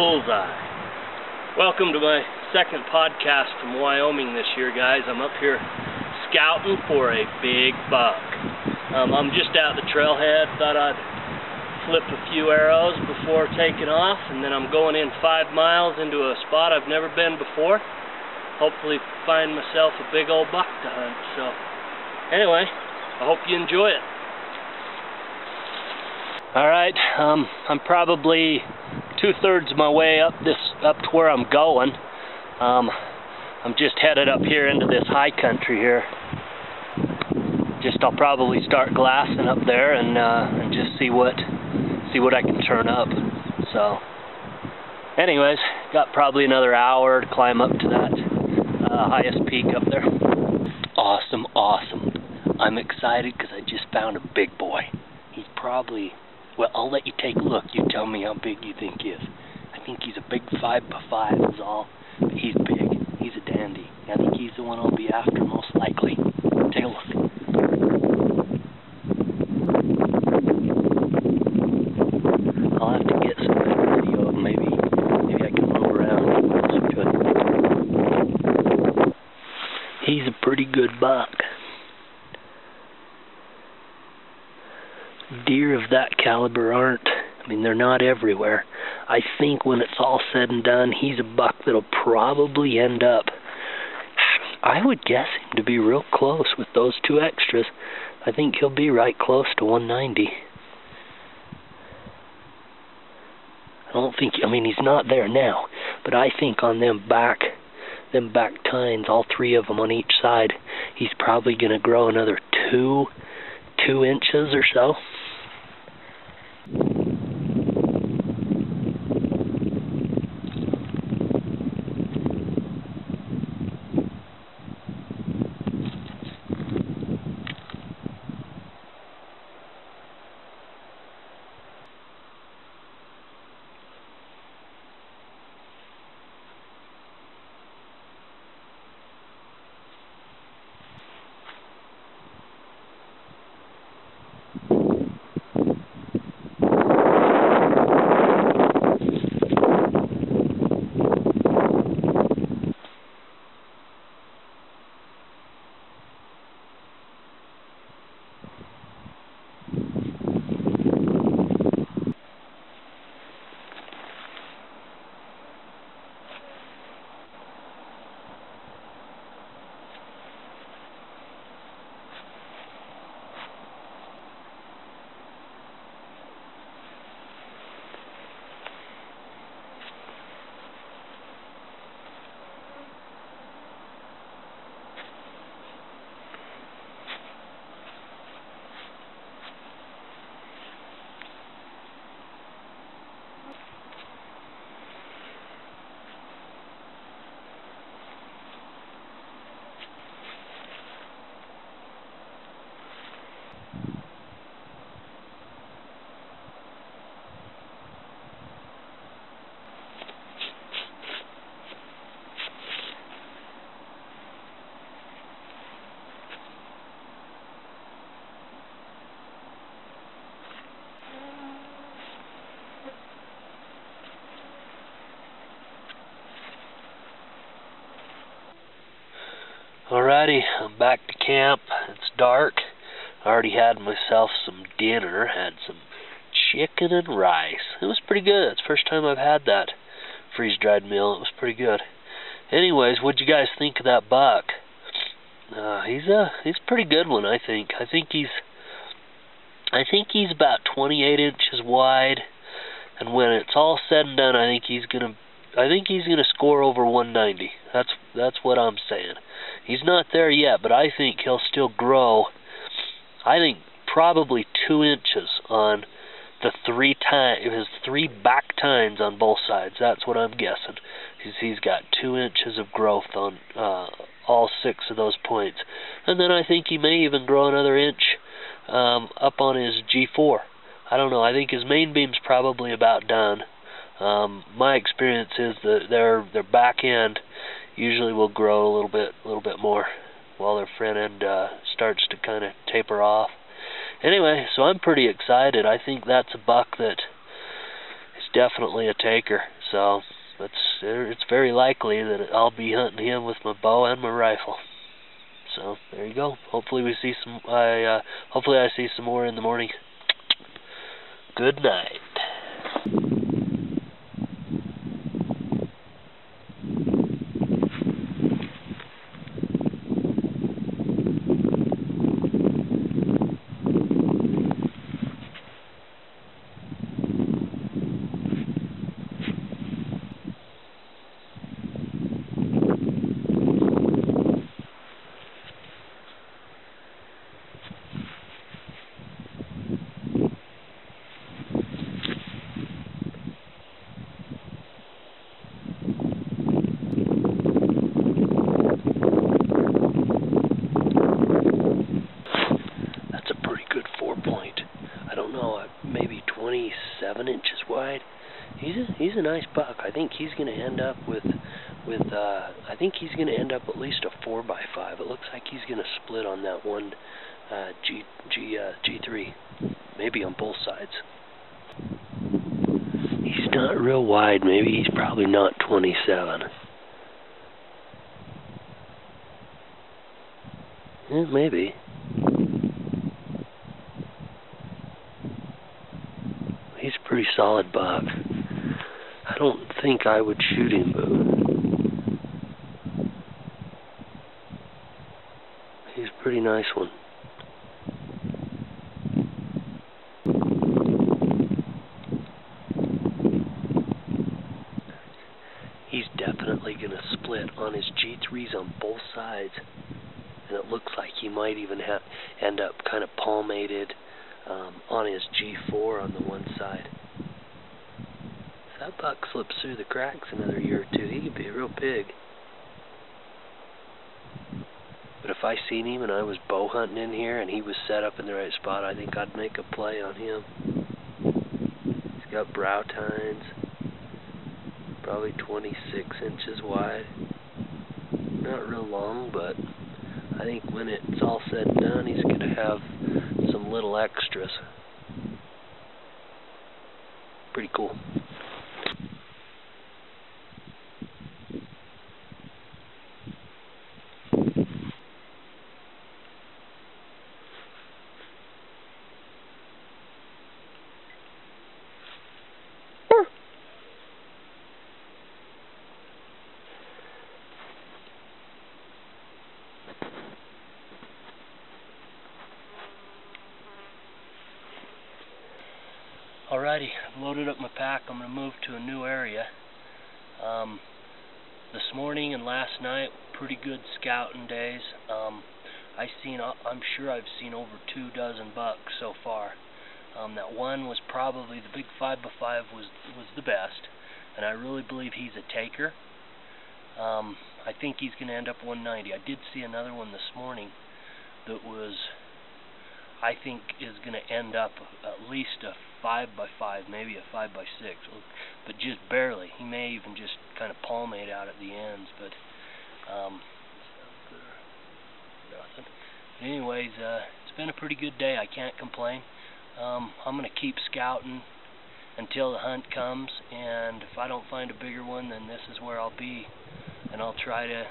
Bullseye. Welcome to my second podcast from Wyoming this year, guys. I'm up here scouting for a big buck. Um, I'm just out the trailhead. Thought I'd flip a few arrows before taking off, and then I'm going in five miles into a spot I've never been before. Hopefully, find myself a big old buck to hunt. So, anyway, I hope you enjoy it. All right, um, I'm probably two-thirds of my way up this up to where I'm going. Um, I'm just headed up here into this high country here. Just I'll probably start glassing up there and uh, and just see what see what I can turn up. So, anyways, got probably another hour to climb up to that uh, highest peak up there. Awesome, awesome. I'm excited because I just found a big boy. He's probably well, I'll let you take a look. You tell me how big you think he is. I think he's a big five by five is all. But he's big. He's a dandy. I think he's the one I'll be after most likely. Take a look. I'll have to get some video of maybe maybe I can move around He's a pretty good buck. deer of that caliber aren't, I mean, they're not everywhere. I think when it's all said and done, he's a buck that'll probably end up, I would guess him to be real close with those two extras. I think he'll be right close to 190. I don't think, I mean, he's not there now, but I think on them back, them back tines, all three of them on each side, he's probably going to grow another two, two inches or so. Alrighty, I'm back to camp. It's dark. I already had myself some dinner. Had some chicken and rice. It was pretty good. It's the first time I've had that freeze-dried meal. It was pretty good. Anyways, what'd you guys think of that buck? Uh, he's a he's a pretty good one, I think. I think he's I think he's about 28 inches wide, and when it's all said and done, I think he's gonna I think he's gonna score over 190. That's that's what I'm saying. He's not there yet, but I think he'll still grow. I think probably two inches on the three time his three back tines on both sides. That's what I'm guessing. He's he's got two inches of growth on uh, all six of those points, and then I think he may even grow another inch um, up on his G4. I don't know. I think his main beam's probably about done. Um, my experience is that their their back end usually will grow a little bit a little bit more while their front end uh, starts to kind of taper off. Anyway, so I'm pretty excited. I think that's a buck that is definitely a taker. So it's it's very likely that I'll be hunting him with my bow and my rifle. So there you go. Hopefully we see some. I uh, hopefully I see some more in the morning. Good night. seven inches wide. He's a, he's a nice buck. I think he's going to end up with with uh, I think he's going to end up at least a four by five. It looks like he's going to split on that one uh, G G uh, G3, maybe on both sides. He's not real wide. Maybe he's probably not 27. Yeah, maybe. he's a pretty solid buck. Don't think I would shoot him, but he's a pretty nice one. He's definitely going to split on his G3s on both sides. And it looks like he might even have end up kind of palmated um, on his G4 on the one side. That buck slips through the cracks another year or two, he could be a real pig. But if I seen him and I was bow hunting in here and he was set up in the right spot, I think I'd make a play on him. He's got brow tines, probably 26 inches wide. Not real long, but I think when it's all said and done, he's going to have some little extras. Pretty cool. Alrighty, I've loaded up my pack. I'm going to move to a new area. Um, this morning and last night, pretty good scouting days. Um, I seen, uh, I'm sure I've seen over two dozen bucks so far. Um, that one was probably the big five by five was was the best, and I really believe he's a taker. Um, I think he's going to end up 190. I did see another one this morning that was I think is going to end up at least a 5 by 5 maybe a 5 by 6 but just barely. He may even just kind of palmate out at the ends, but um, nothing. anyways, uh, it's been a pretty good day. I can't complain. Um, I'm to keep scouting until the hunt comes, and if I don't find a bigger one, then this is where I'll be, and I'll try to,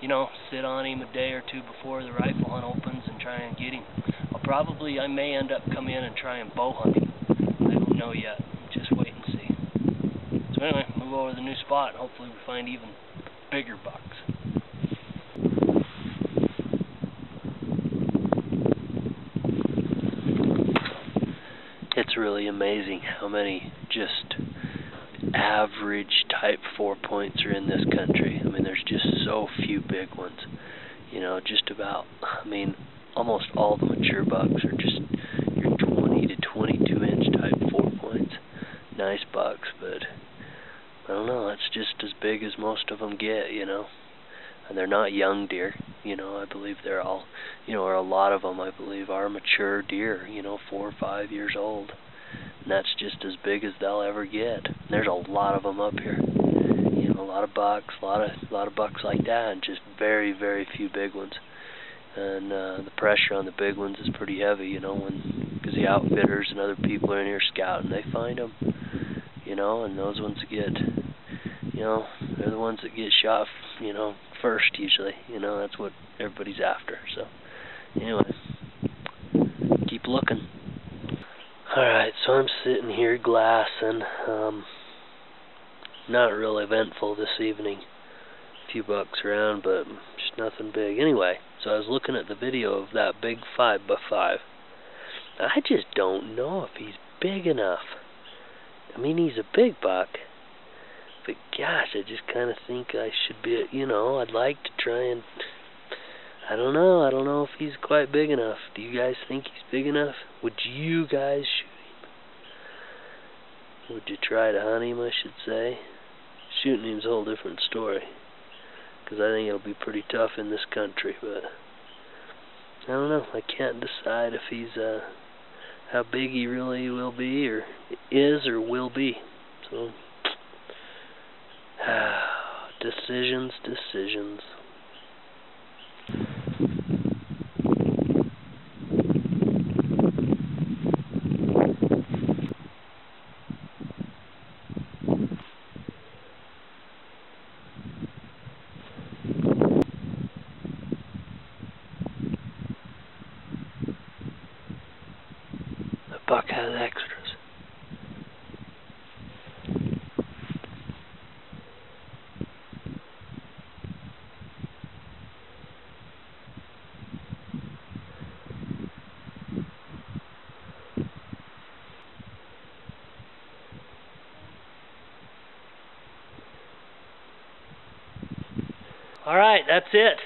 you know, sit on him a day or two before the rifle hunt opens and try and get him I'll probably I may end up coming in and try and bow hunting. Know yet. Just wait and see. So anyway, move over to the new spot hopefully we find even bigger bucks. It's really amazing how many just average type four points are in this country. I mean, there's just so few big ones. You know, just about, I mean, almost all the mature bucks are just your 20 to 22 inch type four points. Nice bucks, but I don't know. That's just as big as most of them get, you know. And they're not young deer, you know. I believe they're all, you know, or a lot of them, I believe, are mature deer, you know, four or five years old. And that's just as big as they'll ever get. And there's a lot of them up here. You know, a lot of bucks, a lot of, a lot of bucks like that, and just very, very few big ones and uh, the pressure on the big ones is pretty heavy, you know, when because the outfitters and other people are in here scouting, they find them, you know, and those ones get, you know, they're the ones that get shot, you know, first usually. You know, that's what everybody's after. So, anyway, keep looking. Alright, so I'm sitting here glassing. Um, not real eventful this evening. A few bucks around, but just nothing big. Anyway, so I was looking at the video of that big 5 by 5 I just don't know if he's big enough. I mean, he's a big buck. But gosh, I just kind of think I should be, you know, I'd like to try and, I don't know, I don't know if he's quite big enough. Do you guys think he's big enough? Would you guys shoot him? Would you try to hunt him, I should say? Shooting him's a whole different story. Because I think it'll be pretty tough in this country, but I don't know. I can't decide if he's, uh, how big he really will be, or is, or will be. So, decisions, decisions. The buck has extras. All right, that's it.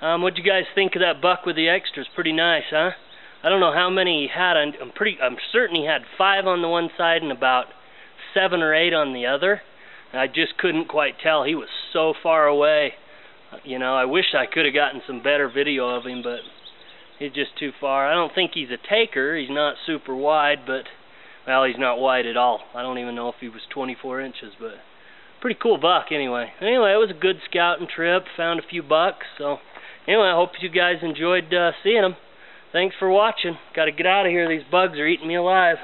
Um, what'd you guys think of that buck with the extras? Pretty nice, huh? I don't know how many he had. I'm pretty. I'm certain he had five on the one side and about seven or eight on the other. I just couldn't quite tell. He was so far away. You know, I wish I could have gotten some better video of him, but he's just too far. I don't think he's a taker. He's not super wide, but well, he's not wide at all. I don't even know if he was 24 inches, but pretty cool buck anyway. Anyway, it was a good scouting trip. Found a few bucks. So anyway, I hope you guys enjoyed uh, seeing them. Thanks for watching. Got to get out of here. These bugs are eating me alive.